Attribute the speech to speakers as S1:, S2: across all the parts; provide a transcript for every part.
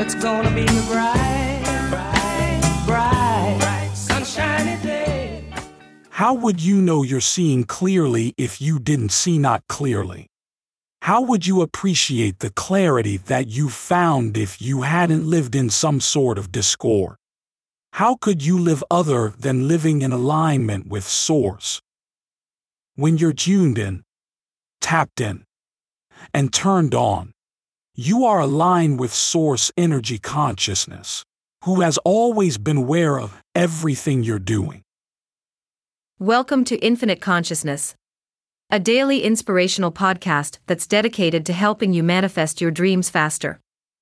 S1: It's gonna be a bright, bright, bright, bright, sunshiny day. How would you know you're seeing clearly if you didn't see not clearly? How would you appreciate the clarity that you found if you hadn't lived in some sort of discord? How could you live other than living in alignment with Source? When you're tuned in, tapped in, and turned on, you are aligned with Source energy consciousness, who has always been aware of everything you're doing.
S2: Welcome to Infinite Consciousness, a daily inspirational podcast that's dedicated to helping you manifest your dreams faster.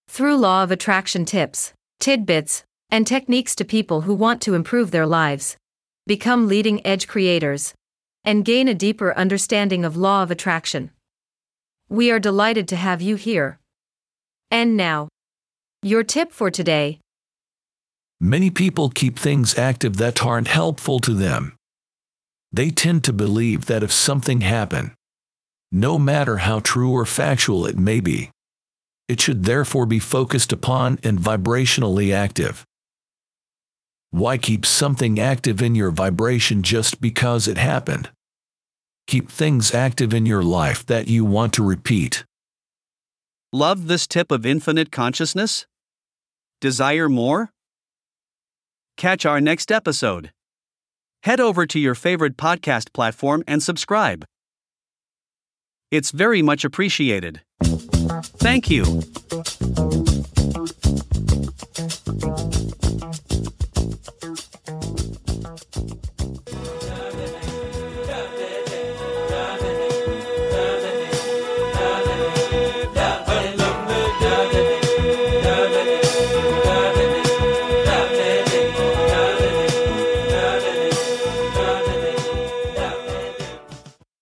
S2: Through law of attraction tips, tidbits, and techniques to people who want to improve their lives, become leading edge creators, and gain a deeper understanding of law of attraction. We are delighted to have you here. And now, your tip for today.
S3: Many people keep things active that aren't helpful to them. They tend to believe that if something happened, no matter how true or factual it may be, it should therefore be focused upon and vibrationally active. Why keep something active in your vibration just because it happened? Keep things active in your life that you want to repeat.
S4: Love this tip of infinite consciousness? Desire more? Catch our next episode. Head over to your favorite podcast platform and subscribe. It's very much appreciated. Thank you.